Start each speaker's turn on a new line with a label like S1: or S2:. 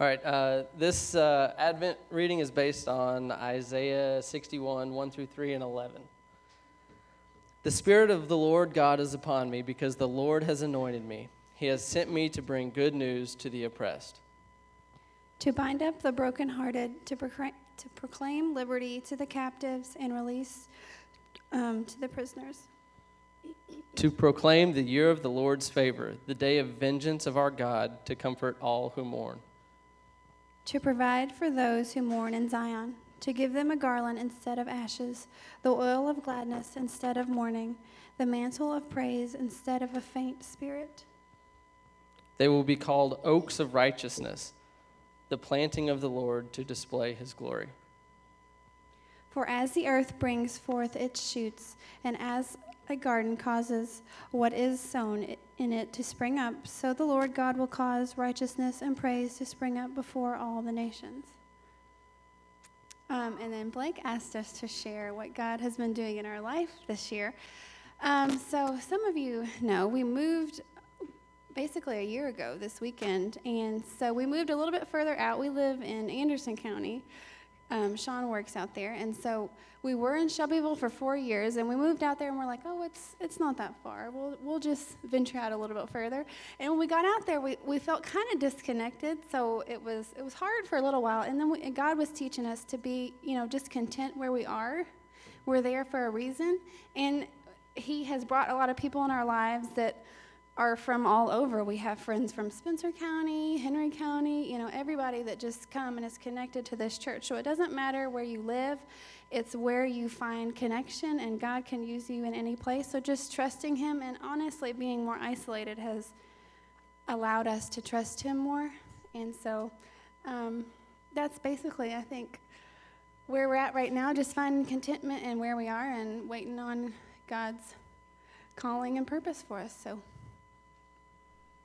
S1: All right, uh, this uh, Advent reading is based on Isaiah 61, 1 through 3 and 11. The Spirit of the Lord God is upon me because the Lord has anointed me. He has sent me to bring good news to the oppressed,
S2: to bind up the brokenhearted, to, proclaim, to proclaim liberty to the captives and release um, to the prisoners,
S1: to proclaim the year of the Lord's favor, the day of vengeance of our God, to comfort all who mourn
S2: to provide for those who mourn in Zion, to give them a garland instead of ashes, the oil of gladness instead of mourning, the mantle of praise instead of a faint spirit.
S1: They will be called oaks of righteousness, the planting of the Lord to display his glory.
S2: For as the earth brings forth its shoots, and as a garden causes what is sown in it to spring up, so the Lord God will cause righteousness and praise to spring up before all the nations. Um, and then Blake asked us to share what God has been doing in our life this year. Um, so, some of you know we moved basically a year ago this weekend, and so we moved a little bit further out. We live in Anderson County, um, Sean works out there, and so we were in Shelbyville for four years, and we moved out there, and we're like, oh, it's it's not that far. We'll we'll just venture out a little bit further. And when we got out there, we, we felt kind of disconnected, so it was it was hard for a little while. And then we, and God was teaching us to be, you know, just content where we are. We're there for a reason, and He has brought a lot of people in our lives that are from all over. We have friends from Spencer County, Henry County, you know, everybody that just come and is connected to this church. So it doesn't matter where you live, it's where you find connection, and God can use you in any place. So just trusting Him and honestly being more isolated has allowed us to trust Him more. And so um, that's basically, I think, where we're at right now, just finding contentment in where we are and waiting on God's calling and purpose for us. So